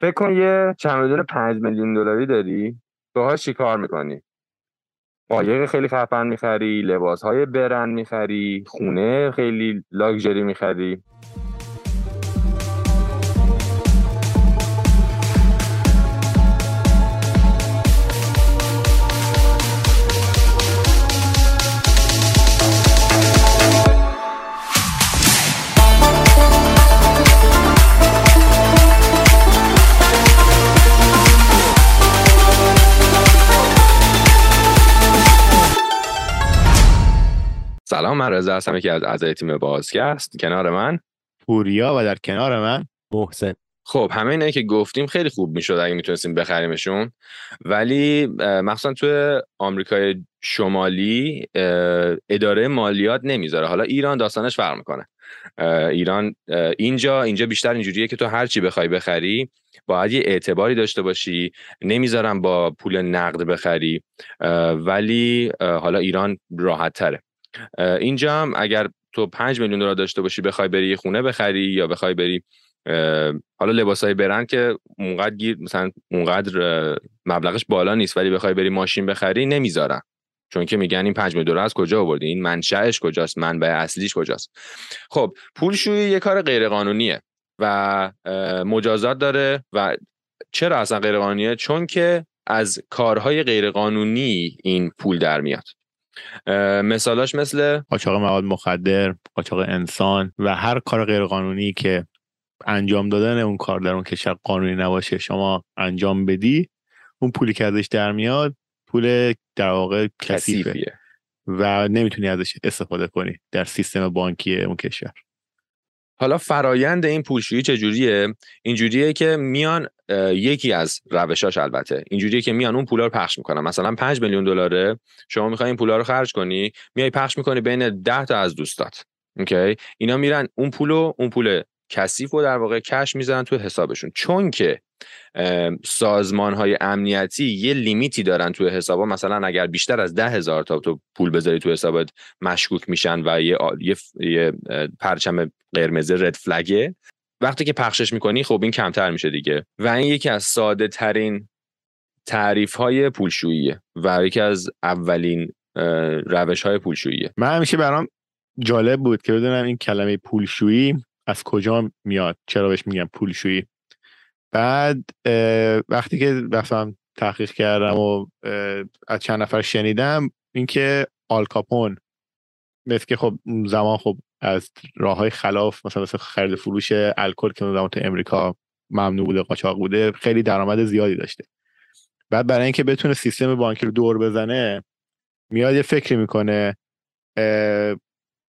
فکر کن یه چمدون پنج میلیون دلاری داری؟ باهاش چی کار می‌کنی؟ قایق خیلی خفن می‌خری لباس های برند می‌خری خونه خیلی لاکچری می‌خری. سلام من رضا هستم یکی از اعضای تیم بازگست کنار من؟ پوریا و در کنار من محسن. خب همه اینایی که گفتیم خیلی خوب می‌شد اگه می‌تونستیم بخریمشون. ولی مخصوصا توی آمریکای شمالی اداره مالیات نمی‌ذاره. حالا ایران داستانش فرق می‌کنه. ایران اینجا اینجا بیشتر اینجوریه که تو هر چی بخوای بخری باید یه اعتباری داشته باشی. نمی‌ذارم با پول نقد بخری. ولی حالا ایران راحت تره اینجا هم اگر تو 5 میلیون دلار داشته باشی بخوای بری خونه بخری یا بخوای بری حالا لباسای برند که اونقدر گیر مثلا اونقدر مبلغش بالا نیست ولی بخوای بری ماشین بخری نمی‌ذارن. چون که میگن این 5 میلیون دلار از کجا آوردی؟ این منشأش کجاست؟ منبع اصلیش کجاست؟ خب پولشویی یه کار غیر قانونیه و مجازات داره و چرا اصلا غیر قانونیه چون که از کارهای غیرقانونی این پول در میاد. مثالاش مثل قاچاق مواد مخدر قاچاق انسان و هر کار غیرقانونی که انجام دادن اون کار در اون کشور قانونی نباشه. شما انجام بدی اون پولی که ازش در میاد پول در واقع کثیفه و نمی‌تونی ازش استفاده کنی در سیستم بانکی اون کشور. حالا فرایند این پولشویی چجوریه؟ اینجوریه که میان یکی از روشاش البته. اینجوریه که میان اون پولا رو پخش می‌کنن. مثلا 5 میلیون دلاره شما می‌خوای این پولا رو خرج کنی میای پخش می‌کنی بین 10 تا از دوستات. اوکی؟ اینا میرن اون پولو اون پول کثیف و در واقع کش می‌زنن تو حسابشون. چون که سازمان های امنیتی یه لیمیتی دارن توی حسابا. مثلا اگر بیشتر از ده هزار تا تو پول بذاری تو حسابت مشکوک میشن و یه, یه, یه پرچم قرمز رد فلگه وقتی که پخشش می‌کنی خب این کمتر میشه دیگه. و این یکی از ساده ترین تعریف های پولشوییه و یکی از اولین روش های پولشوییه. من همیشه برام جالب بود که بدونم این کلمه پولشویی از کجا میاد چرا بهش میگم پولشویی. بعد وقتی که رفتم تحقیق کردم و از چند نفر شنیدم اینکه آلکاپون مثل که خب زمان خب از راه های خلاف مثلا مثل خرید فروش الکل که زمان تو امریکا ممنوع بوده قاچاق بوده خیلی درآمد زیادی داشته. بعد برای اینکه بتونه سیستم بانکی رو دور بزنه میاد یه فکری می‌کنه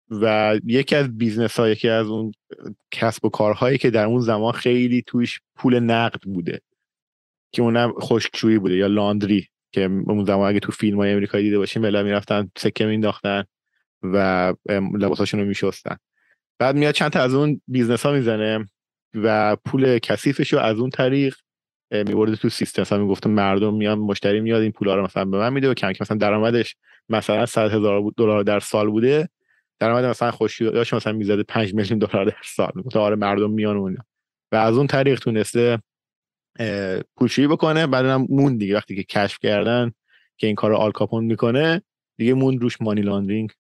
و یکی از business ها یکی از اون کسب و کارهایی که در اون زمان خیلی توش پول نقد بوده که اونم خشکشویی بوده یا laundry که اون زمان اگه تو فیلم های امریکایی دیده باشیم مثلا می‌رفتن سکه مینداختن و لباساشون رو میشستن. بعد میاد چند تا از اون business ها می‌زنه و پول کثیفش رو از اون طریق میبرده تو سیستم. مثلا می‌گفتم مردم میان مشتری میاد این پولا رو مثلا به من میده و کم که مثلا درآمدش مثلا 100 هزار دلار در سال بوده. درآمد مثلا خوشی داشت مثلا می‌زده 5 میلیون دلار در سال. مثلا آره مردم میان اون و از اون طریق تونسته پولشویی بکنه. بعدم همون دیگه. وقتی که کشف کردن که این کار آلکاپون می‌کنه دیگه همون روش money laundering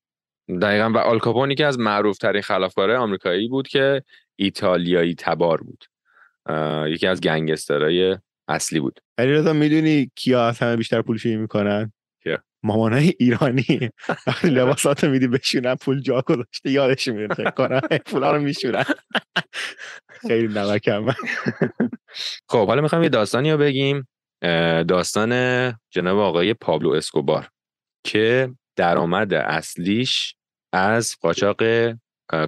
دقیقا. و آلکاپونی که از معروف ترین خلافکاره آمریکایی بود که ایتالیایی تبار بود. یکی از گنگسترهای اصلی بود. علی رضا می‌دونی کیا از همه بیشتر پولشویی می‌کنن؟ مامانای ایرانی. وقتی لباساتو میدی بشورن پول جا گذاشته یادش میاد فکر کنم پولا رو میشورن خیلی نمکم. خب حالا می‌خوام یه داستانی رو بگیم. داستان جناب آقای پابلو اسکوبار که درآمد اصلیش از قاچاق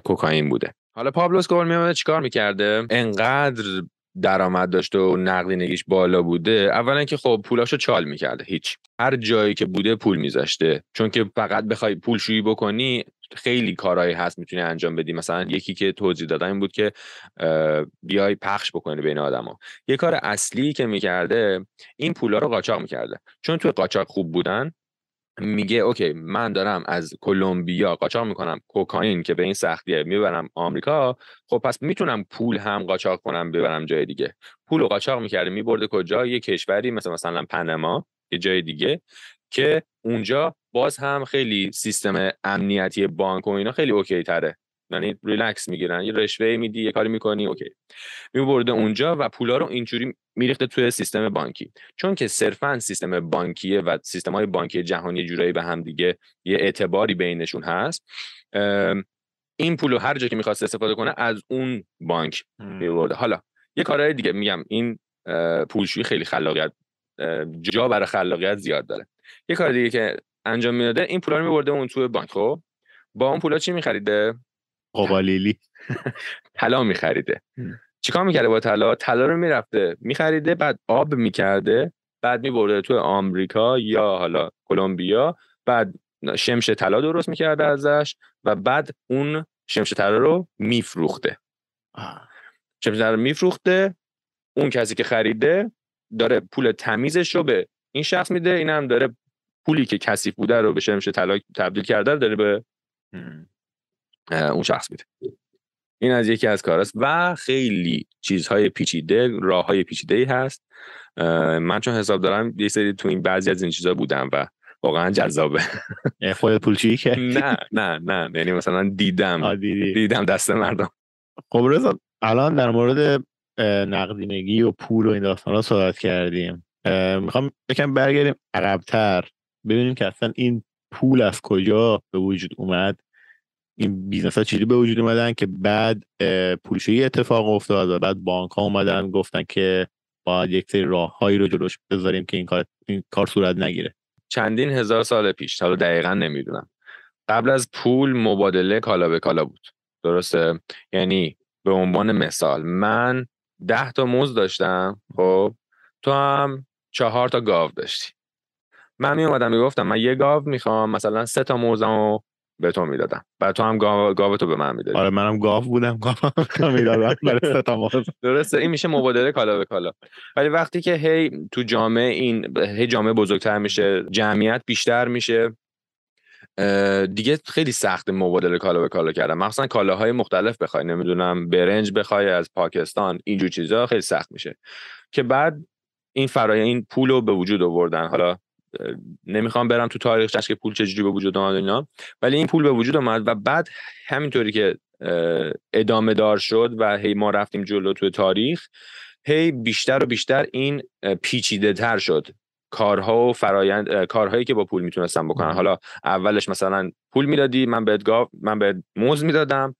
کوکائین بوده. حالا پابلو اسکوبار میامده چیکار می‌کرده؟ انقدر درآمد داشته و نقدینگیش بالا بوده. اولا که خب پولاشو چال می‌کرده هیچ. هر جایی که بوده پول میذاشته. چون که فقط بخوای پول شویی بکنی خیلی کارهایی هست می‌تونی انجام بدی. مثلا یکی که توضیح دادن این بود که بیای پخش بکنی بین آدما. یه کار اصلی که می‌کرده این پولا رو قاچاق می‌کرده. چون توی قاچاق خوب بودن میگه اوکی من دارم از کلمبیا قاچاق می‌کنم کوکائین که به این سختیه می‌برم آمریکا خب پس می‌تونم پول هم قاچاق کنم ببرم جای دیگه. پول رو قاچاق می‌کرده میبرده کجا؟ یه کشوری مثل مثلا پنما یه جای دیگه که اونجا باز هم خیلی سیستم امنیتی بانک و اینا خیلی OK تره. یعنی ریلکس می‌گیرن یه رشوه میدی یه کاری می‌کنی OK. میبرده اونجا و پولا رو اینجوری میریخته توی سیستم بانکی. چون که صرفا سیستم بانکیه و سیستم های بانکی جهانی جورایی به هم دیگه یه اعتباری بینشون هست این پول هر جا که می‌خواست استفاده کنه از اون بانک میبرده. حالا یه کارهای دیگه میگم این پولشویی خیلی خلاقیت جا برای خلاقیت زیاد داره. یه کار دیگه که انجام می‌داده این پولا رو میبرده اون توی بانک خب؟ با اون پولا چی میخریده؟ قبالیلی طلا میخریده. چیکار می‌کرده با طلا؟ طلا رو می‌رفته میخریده بعد آب می‌کرده بعد میبرده تو آمریکا یا حالا کلمبیا بعد شمش طلا درست می‌کرده ازش و بعد اون شمش طلا رو میفروخته. شمش طلا رو میفروخته اون کسی که خریده داره پول تمیزش رو به این شخص میده این هم داره پولی که کثیف بوده رو به شمش طلا تبدیل کرده داره به اون شخص میده. این از یکی از کاراست و خیلی چیزهای پیچیده راه های پیچیده ای هست من چون حساب دارم یه سری تو این بعضی از این چیزها بودم و واقعا جذابه. خود پولچی که نه نه نه. یعنی مثلا دیدم. دیدم دست مردم. خب رضا الان در مورد نقدینگی و پول و این داستان ها صحبت کردیم. می‌خوام یکم برگردیم عقبتر. ببینیم که اصلا این پول از کجا به وجود اومد. این business ها چیزی به وجود اومدن که بعد پولشویی اتفاق افتاد و بعد بانک ها اومدن گفتن که باید یک سری راههایی رو جلوش بذاریم که این کار این کار صورت نگیره. چندین هزار سال پیش حالا دقیقا نمی‌دونم. قبل از پول مبادله کالا به کالا بود. درسته؟ یعنی به عنوان مثال من ده تا موز داشتم خب؟ تو هم چهار تا گاو داشتی. من می اومدم می‌گفتم من یه گاو می‌خوام مثلا سه تا موزم به تو می‌دادم. بعد تو هم گاو, تو به من می‌دادی. آره منم گاو بودم. گاو می‌دادم درسته این میشه مبادله کالا به کالا. ولی وقتی که هی تو جامعه این هی جامعه بزرگتر میشه جمعیت بیشتر میشه دیگه خیلی سخت مبادله کالا به کالا کردن. مخصوصا کالاهای مختلف بخوای نمی‌دونم برنج بخوای از پاکستان اینجور چیزا خیلی سخت میشه. که بعد این فرای این پول رو به وجود آوردن. حالا نمی‌خوام برم تو تاریخ که پول چجوری به وجود اومد اینا. ولی این پول به وجود اومد و بعد همینطوری که ادامه دار شد و هی ما رفتیم جلو تو تاریخ هی بیشتر و بیشتر این پیچیده تر شد. کارها و فرایند کارهایی که با پول می‌تونستم بکنن. حالا اولش مثلا پول می‌دادی من بهت گاو من بهت موز می‌دادم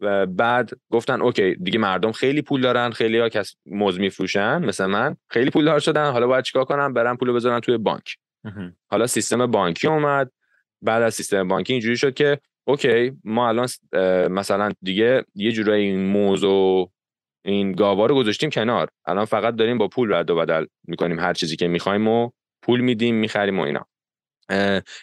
و بعد گفتن OK دیگه مردم خیلی پول دارن خیلی ها که موز میفروشن مثل من خیلی پول دار شدن حالا باید چیکار کنم؟ برم پول بذارن توی بانک. حالا سیستم بانکی اومد. بعد از سیستم بانکی اینجوری شد که OK ما الان مثلا دیگه یه جورایی این موضوع این گاوا رو گذاشتیم کنار. الان فقط داریم با پول رد و بدل می‌کنیم هر چیزی که می‌خوایم و پول میدیم می‌خریم و اینا.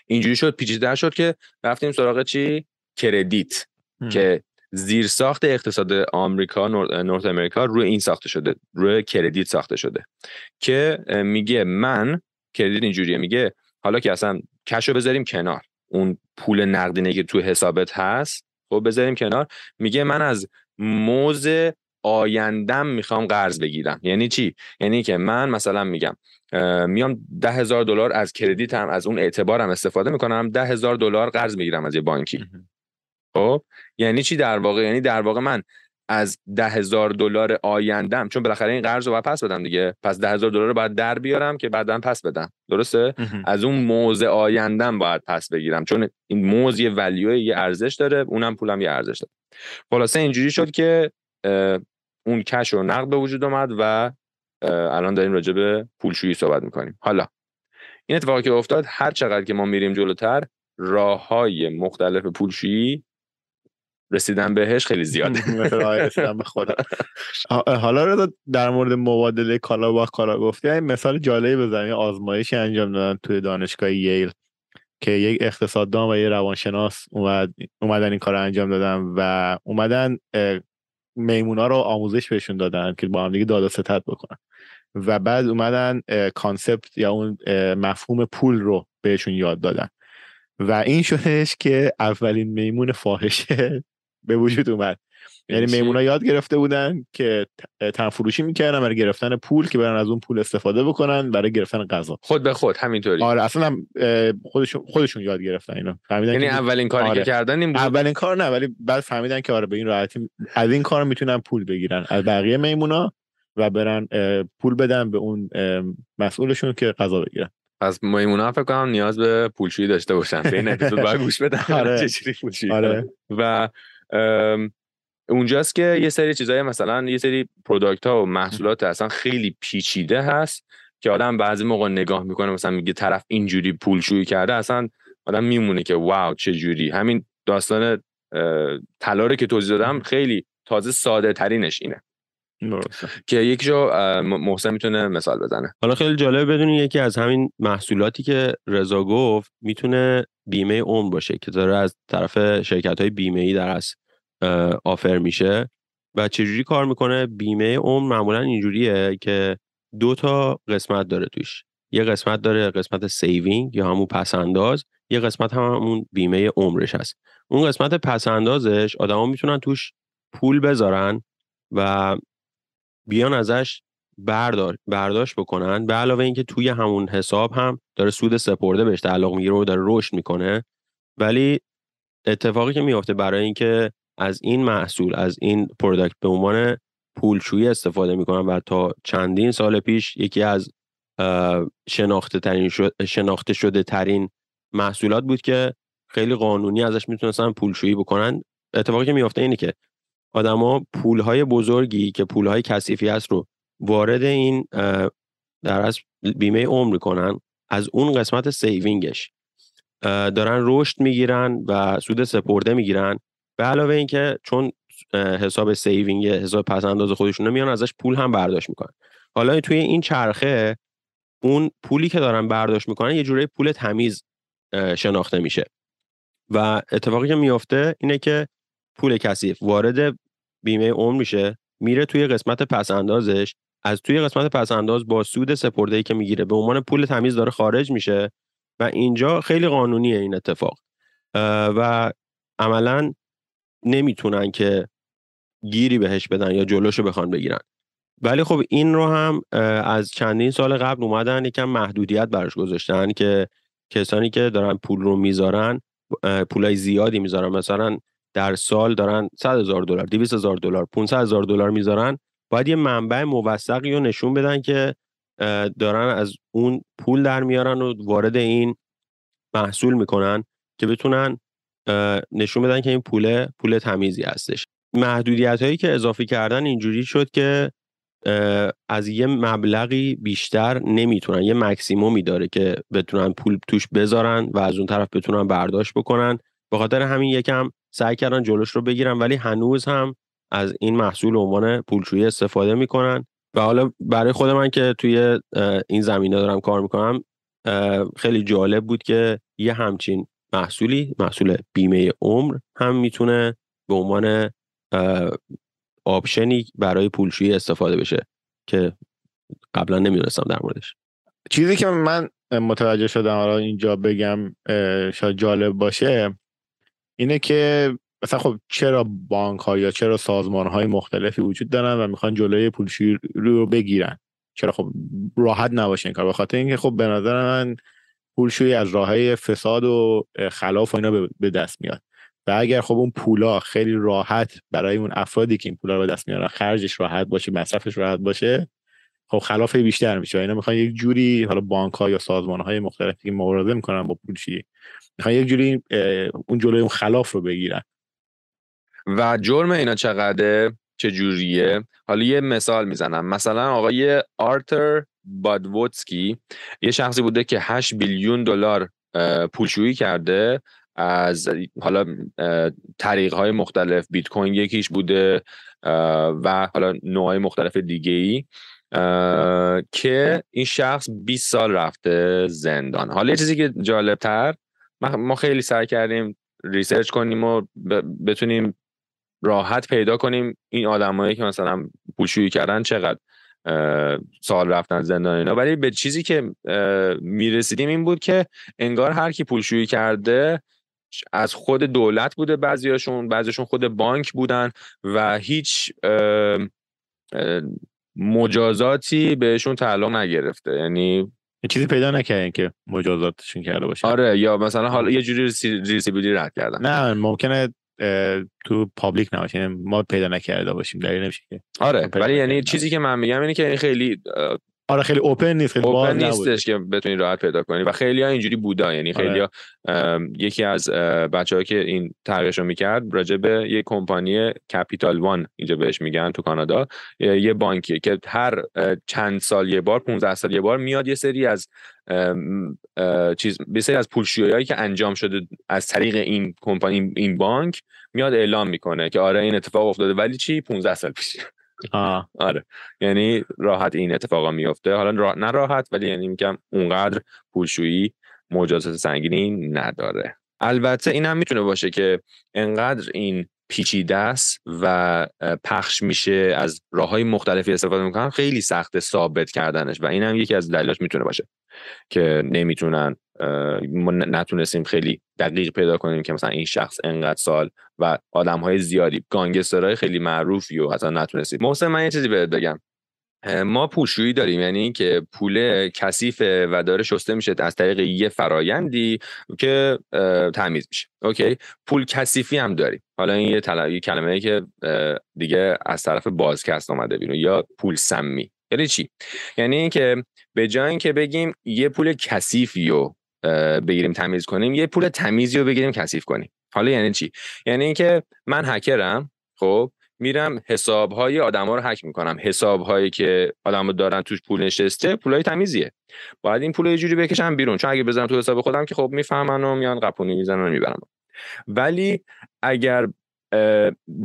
اینجوری شد پیچیده شد که رفتیم سراغ چی؟ کردیت که زیر ساخت اقتصاد آمریکا نورت امریکا روی این ساخته شده روی کردیت ساخته شده. که میگه من کردیت اینجوریه. میگه حالا که اصلا کش رو بذاریم کنار. اون پول نقدینه که تو حسابت هست خب بذاریم کنار. میگه من از موز آیندم می‌خوام قرض بگیرم. یعنی چی؟ یعنی که من مثلا میگم میام ده هزار دلار از کردیتم از اون اعتبارم استفاده می‌کنم ده هزار دلار قرض می‌گیرم از یه بانکی. خب؟ یعنی چی در واقع؟ یعنی در واقع من از ده هزار دلار آیندم چون بالاخره این قرض رو باید پس بدم دیگه. پس ده هزار دلار رو باید در بیارم که بعدا پس بدم. درسته؟ از اون موز آیندم باید پس بگیرم. چون این موز یه ولیو یه ارزش داره اونم پولم یه ارزش داره. خلاصه اینجوری شد که اون کش و نقد به وجود اومد و الان داریم راجع به پولشویی صحبت می‌کنیم. حالا این اتفاقی که افتاد هر چقدر که ما میریم جلوتر راه های مختلف پولشویی رسیدن بهش خیلی خدا. حالا رو در مورد مبادله کالا با کالا گفتی مثال جالبی بزنی آزمایشی انجام دادن توی دانشگاه ییل که یک اقتصاددان و یه روانشناس اومد اومدن این کار انجام دادن و اومدن میمونا رو آموزش بهشون دادن که با هم دیگه داد و ستد بکنن. و بعد اومدن کانسپت یا اون مفهوم پول رو بهشون یاد دادن. و این شدش که اولین میمون فاحشه به وجود اومد. یعنی میمونا یاد گرفته بودن که تن فروشی می‌کردن برای گرفتن پول که برن از اون پول استفاده بکنن برای گرفتن غذا. خود به خود همینطوری. آره اصلا خودشون خودشون یاد گرفتن اینو. فهمیدن یعنی اولین کاری آره. که کردن این بود؟ اولین کار نه ولی بعد فهمیدن که آره به این راحتی از این کار می‌تونن پول بگیرن. از بقیه میمونا و برن پول بدن به اون مسئولشون که غذا بگیرن. پس میمونا فکر کنم نیاز به پولشویی داشته باشن. این اپیزود باید گوش بدن. آره. آره. و اونجاست که یه سری چیزای مثلا یه سری پروداکت ها و محصولات اصلا خیلی پیچیده هست که آدم بعضی موقع نگاه می‌کنه مثلا میگه طرف اینجوری پولشویی کرده اصلا آدم میمونه که واو چه جوری. همین داستان طلا که توضیح دادم خیلی تازه ساده ترینش اینه. که یکی جو محسن می‌تونه مثال بزنه. حالا خیلی جالب بدونی یکی از همین محصولاتی که رضا گفت می‌تونه بیمه عمر باشه که داره از طرف شرکت های بیمه ای در از آفر میشه و چجوری کار می‌کنه؟ بیمه عمر معمولا اینجوریه که دو تا قسمت داره توش. یه قسمت داره قسمت saving یا همون پس‌انداز یه قسمت هم همون بیمه عمرش هست. اون قسمت پس‌اندازش آدما می‌تونن توش پول بذارن و بیان ازش بردار برداشت بکنن. به علاوه اینکه توی همون حساب هم داره سود سپرده بهش تعلق می‌گیره و داره رشد می‌کنه. ولی اتفاقی که میفته برای اینکه از این محصول از این پروداکت به عنوان پولشویی استفاده می‌کنن و تا چندین سال پیش یکی از شناخته, ترین شناخته شده ترین محصولات بود که خیلی قانونی ازش می‌تونستن پولشویی بکنن. اتفاقی که میفته اینه که آدما پولهای بزرگی که پولهای کثیفی هست رو وارد این در از بیمه عمر کنن از اون قسمت saving ش دارن رشد می‌گیرن و سود سپرده می‌گیرن. به علاوه اینکه چون حساب saving حساب پس انداز خودشون میان ازش پول هم برداشت می‌کنن. حالا توی این چرخه اون پولی که دارن برداشت می‌کنن یه جوری پول تمیز شناخته میشه. و اتفاقی که میافته اینه که پول کثیف وارد بیمه عمر میشه میره توی قسمت پس اندازش از توی قسمت پس انداز با سود سپرده ای که می‌گیره به عنوان پول تمیز داره خارج میشه. و اینجا خیلی قانونیه این اتفاق. و عملا نمی‌تونن که گیری بهش بدن یا جلوشو بخوان بگیرن. ولی خب این رو هم از چندین سال قبل اومدن یکم محدودیت براش گذاشتن که کسانی که دارن پول رو می‌ذارن پولای زیادی می‌ذارن. مثلا در سال دارن 100 هزار دلار 200 هزار دلار 500 هزار دلار می‌ذارن. باید یه منبع موثقی رو نشون بدن که دارن از اون پول در میارن و وارد این محصول می‌کنن که بتونن نشون بدن که این پول پول تمیزی هستش. محدودیت هایی که اضافه کردن اینجوری شد که از یه مبلغی بیشتر نمی‌تونن یه مکسیمومی داره که بتونن پول توش بذارن و از اون طرف بتونن برداشت بکنن. به خاطر همین یکم سعی کردن جلوش رو بگیرن ولی هنوز هم از این محصول عنوان پولشویی استفاده می‌کنن. و حالا برای خود من که توی این زمینه دارم کار می‌کنم خیلی جالب بود که یه همچین محصولی محصول بیمه عمر هم می‌تونه به عنوان آپشنی برای پولشویی استفاده بشه که قبلا نمی‌دونستم در موردش. چیزی که من متوجه شدم حالا اینجا بگم شاید جالب باشه اینه که مثلا خب چرا بانک ها یا چرا سازمان های مختلفی وجود دارن و می‌خوان جلوی پولشویی رو بگیرن؟ چرا خب راحت نباشه این کار؟ به خاطر اینکه خب به نظر من پولشویی از راه فساد و خلاف و اینا به دست میاد. و اگر خب اون پولا خیلی راحت برای اون افرادی که این پولا رو به دست میارن خرجش راحت باشه مصرفش راحت باشه خب خلاف بیشتر میشه. اینا می‌خوان یک جوری حالا بانک ها یا سازمان های مختلفی که مبارزه می‌کنن با پولشویی می‌خوان یک جوری اون جلوی اون خلاف رو بگیرن. و جرم اینا چقدر چه جوریه؟ حالا یه مثال می‌زنم. مثلا آقای آرتر بادوتسکی یه شخصی بوده که 8 بیلیون دلار پولشویی کرده از حالا طریق های مختلف. بیت کوین یکیش بوده و حالا نوع مختلف دیگه ای که این شخص 20 سال رفته زندان. حالا یه چیزی که جالب تر ما خیلی سعی کردیم ریسرچ کنیم و بتونیم راحت پیدا کنیم این آدمایی که مثلا پولشویی کردن چقدر. سال رفتن زندان اینا. ولی به چیزی که می‌رسیدیم این بود که انگار هر کی پولشویی کرده از خود دولت بوده بعضیاشون بعضیشون خود بانک بودن و هیچ مجازاتی بهشون تعلق نگرفته. یعنی چیزی پیدا نکردین که مجازاتشون کرده باشه آره یا مثلا حالا یه جوری زیرسبیلی رد کردن. نه ممکنه تو public نباشه. یعنی ما پیدا نکرده باشیم دلیل نمیشه که. آره ولی یعنی چیزی که من میگم اینه که خیلی آره خیلی open نیست خیلی open نیستش که بتونی راحت پیدا کنی. و خیلی ها اینجوری بودا یعنی خیلی ها یکی از بچه‌ها که این تحقیقش رو می‌کرد راجع به یه کمپانی Capital One اینجا بهش میگن تو کانادا. یه بانکی که هر چند سال یه بار 15 سال یه بار میاد یه سری از چیز سری از پولشویی که انجام شده از طریق این کمپانی این بانک میاد اعلام می‌کنه که آره این اتفاق افتاده. ولی چی؟ 15 سال پیش. آره. یعنی راحت این اتفاقا میفته حالا نه راحت ولی یعنی میگم اونقدر پولشویی مجازات سنگینی نداره. البته این هم می‌تونه باشه که انقدر این پیچیده است و پخش میشه از راه های مختلفی استفاده می‌کنن خیلی سخت ثابت کردنش. و این هم یکی از دلایلش می‌تونه باشه که نمی‌تونن ما نتونستیم خیلی دقیق پیدا کنیم که مثلا این شخص انقدر سال و آدم های زیادی گانگسترهای خیلی معروفی و حتی نتونستیم. محسن من یه چیزی بهت بگم. ما پولشویی داریم یعنی که پول کثیفه و داره شسته میشه از طریق یه فرایندی که تمیز میشه. اوکی؟ پول کثیفی هم داریم. حالا این یه, کلمه ای که دیگه از طرف بازکست اومده بیرون یا پول سمی. یعنی چی؟ یعنی اینکه به جای اینکه بگیم یه پول کثیفی رو بگیریم تمیز کنیم یه پول تمیزی رو بگیریم کثیف کنیم. حالا یعنی چی؟ یعنی اینکه من هکرم خب میرم حساب های آدم ها رو حک می‌کنم. حساب هایی که آدم دارن توش پول نشسته پول های تمیزیه. باید این پول یه جوری بکشم بیرون. چون اگه بزنم تو حساب خودم که خب می‌فهمن و میان قپونی می‌زنن و می‌برم ولی اگر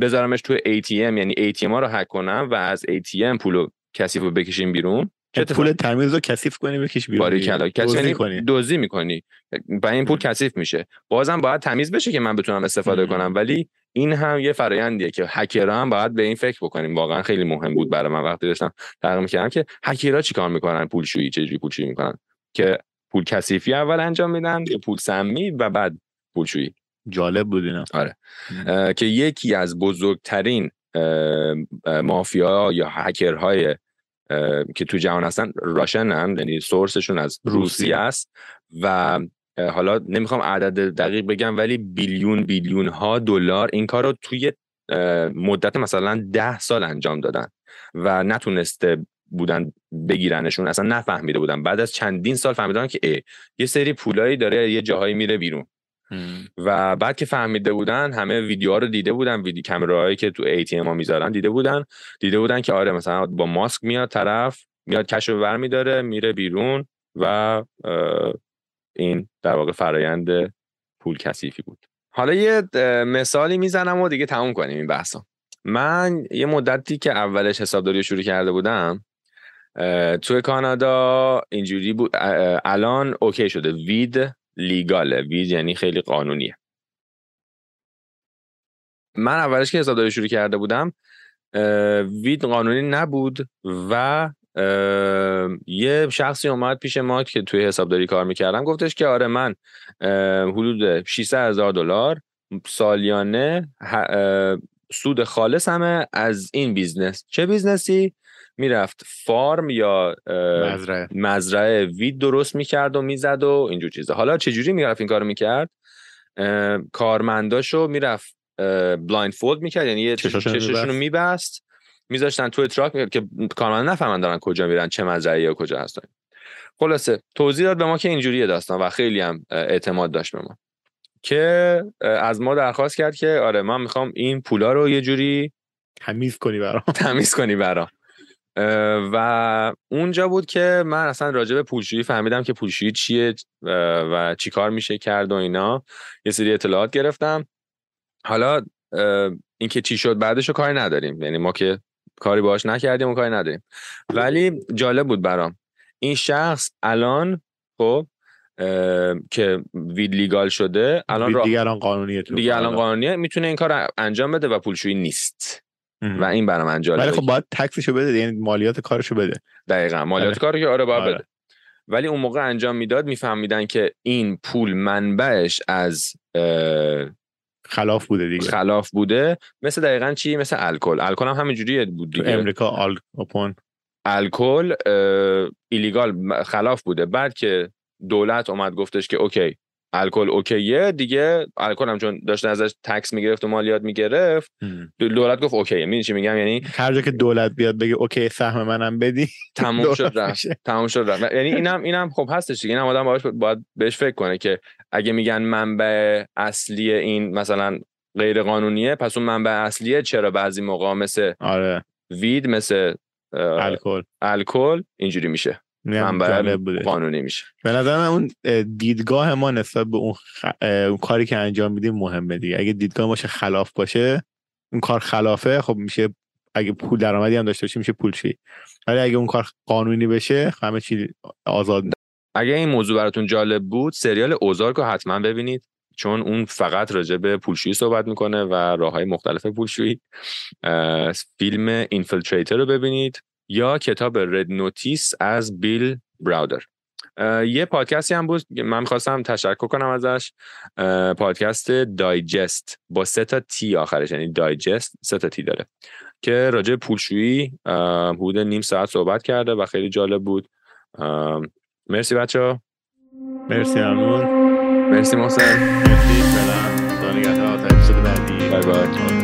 بذارمش تو ATM یعنی ATM ها رو حک کنم و از ATM پول کثیف رو بکشیم بیرون پول تمیز رو کثیف کنی بکش بیرون باری کلا. کسی کنی. دوزی می‌کنی. و این پول کثیف میشه. بازم باید تمیز بشه که من بتونم استفاده کنم. ولی این هم یه فرایندیه که هکرها هم باید به این فکر بکنیم. واقعا خیلی مهم بود برای من وقتی داشتم تحقیق می‌کردم که هکرها چیکار می‌کنن؟ پولشویی چجوری پولشویی می‌کنن؟ که پول کثیفی اول انجام میدن یا پول سمی و بعد پولشویی. جالب بود اینا. آره. که یکی از بزرگترین مافیا یا هکرهای که تو جهان هستن راشن هم یعنی سورسشون از روسیه. است و حالا نمی‌خوام عدد دقیق بگم ولی بیلیون بیلیون ها دلار این کار رو توی مدت مثلا ده سال انجام دادن و نتونسته بودن بگیرنشون اصلا نفهمیده بودن. بعد از چندین سال فهمیدن که یه سری پولایی داره یه جاهایی میره بیرون. و بعد که فهمیده بودن همه ویدیوها رو دیده بودن ویدیو کامراهایی که تو تی ام می‌ذارن دیده بودن. دیده بودن که آره مثلا با ماسک میاد طرف میاد کش رو برمیداره میره بیرون و این در واقع فرایند پول کثیفی بود. حالا یه مثالی می‌زنم و دیگه تموم کنیم این بحثا من یه مدتی که اولش حسابداری شروع کرده بودم توی کانادا اینجوری بود الان اوکی شده. وید لیگاله وید یعنی خیلی قانونیه. من اولش که حسابداری شروع کرده بودم وید قانونی نبود و یه شخصی اومد پیش ما که توی حسابداری کار می‌کردم گفتش که آره من حدود 600 هزار دلار سالیانه سود خالص همه از این business. چه business ی؟ می‌رفت. farm یا مزرعه. مزرعه weed درست می‌کرد و می‌زد و اینجور چیزا. حالا چجوری می‌رفت این کارو می‌کرد؟ کارمنداشو می‌رفت blindfold می‌کرد یعنی چششون رو میبست. میذاشتن توی truck که کارمند نفهمن دارن کجا میرن چه مزرعه یا کجا هستن. خلاصه توضیح داد به ما که اینجوریه داستان و خیلی هم اعتماد داشت به ما. که از ما درخواست کرد که آره من می‌خوام این پولا رو یه جوری تمیز کنی برام. تمیز کنی برام. و اونجا بود که من اصلا راجع به پولشویی فهمیدم که پولشویی چیه و چی کار میشه کرد و اینا. یه سری اطلاعات گرفتم. حالا اینکه چی شد بعدش رو کاری نداریم. یعنی ما که کاری باش نکردیم و کاری نداریم. ولی جالب بود برام. این شخص الان خب که وید لیگال شده الان دیگه الان قانونیه دیگه الان قانونیه می‌تونه این کار انجام بده و پولشویی نیست. و این برای من جالبه ولی خب باید تکسشو بده یعنی مالیات کارشو بده. دقیقا مالیات آره. کارو که آره باید آره. بده. ولی اون موقع انجام می‌داد میفهمیدن که این پول منبعش از اه، خلاف بوده دیگه. خلاف بوده. مثل دقیقا چی؟ مثل الکل. الکل هم همینجوری بود دیگه. امریکا آل کاپون الکل اه، illegal خلاف بوده. بعد که دولت اومد گفتش که okay الکل okay ه دیگه الکل هم چون داشته ازش tax می‌گرفت و مالیات می‌گرفت دولت گفت okay ه. می‌دونی چی میگم؟ یعنی هر جا که دولت بیاد بگه okay سهم منم بدی تموم شد رفت. تموم شد رفت. یعنی اینم اینم خب هستش دیگه. اینم آدم باید, باید بهش فکر کنه که اگه میگن منبع اصلی این مثلا غیر قانونیه پس اون منبع اصلیه چرا بعضی موقع مثل آره. وید مثل الکل. الکل اینجوری میشه. منبع جالب بوده. قانونی میشه. به نظر من اون اه، دیدگاه ما نسبت به اون, خ- اون کاری که انجام میدیم مهمه دیگه. اگه دیدگاه باشه خلاف باشه اون کار خلافه خب میشه اگه پول درآمدی هم داشته باشه میشه پولشویی ولی اگه اون کار قانونی بشه همه چی آزاد اگه این موضوع براتون جالب بود سریال Ozark رو حتما ببینید چون اون فقط راجع به پولشویی صحبت می‌کنه و راه های مختلف پولشویی. فیلم Infiltrator رو ببینید. یا کتاب Red Notice از بیل براودر. یه پادکستی هم بود من خواستم تشکر کنم ازش. پادکست Digest با سه تا T آخرش یعنی Digest سه تا T داره. که راجع پولشویی حدود نیم ساعت صحبت کرده و خیلی جالب بود. مرسی بچه ها مرسی ممنون مرسی محسن. مرسی فعلا تا نگهدار تا اپیزود بعدی. بای بای.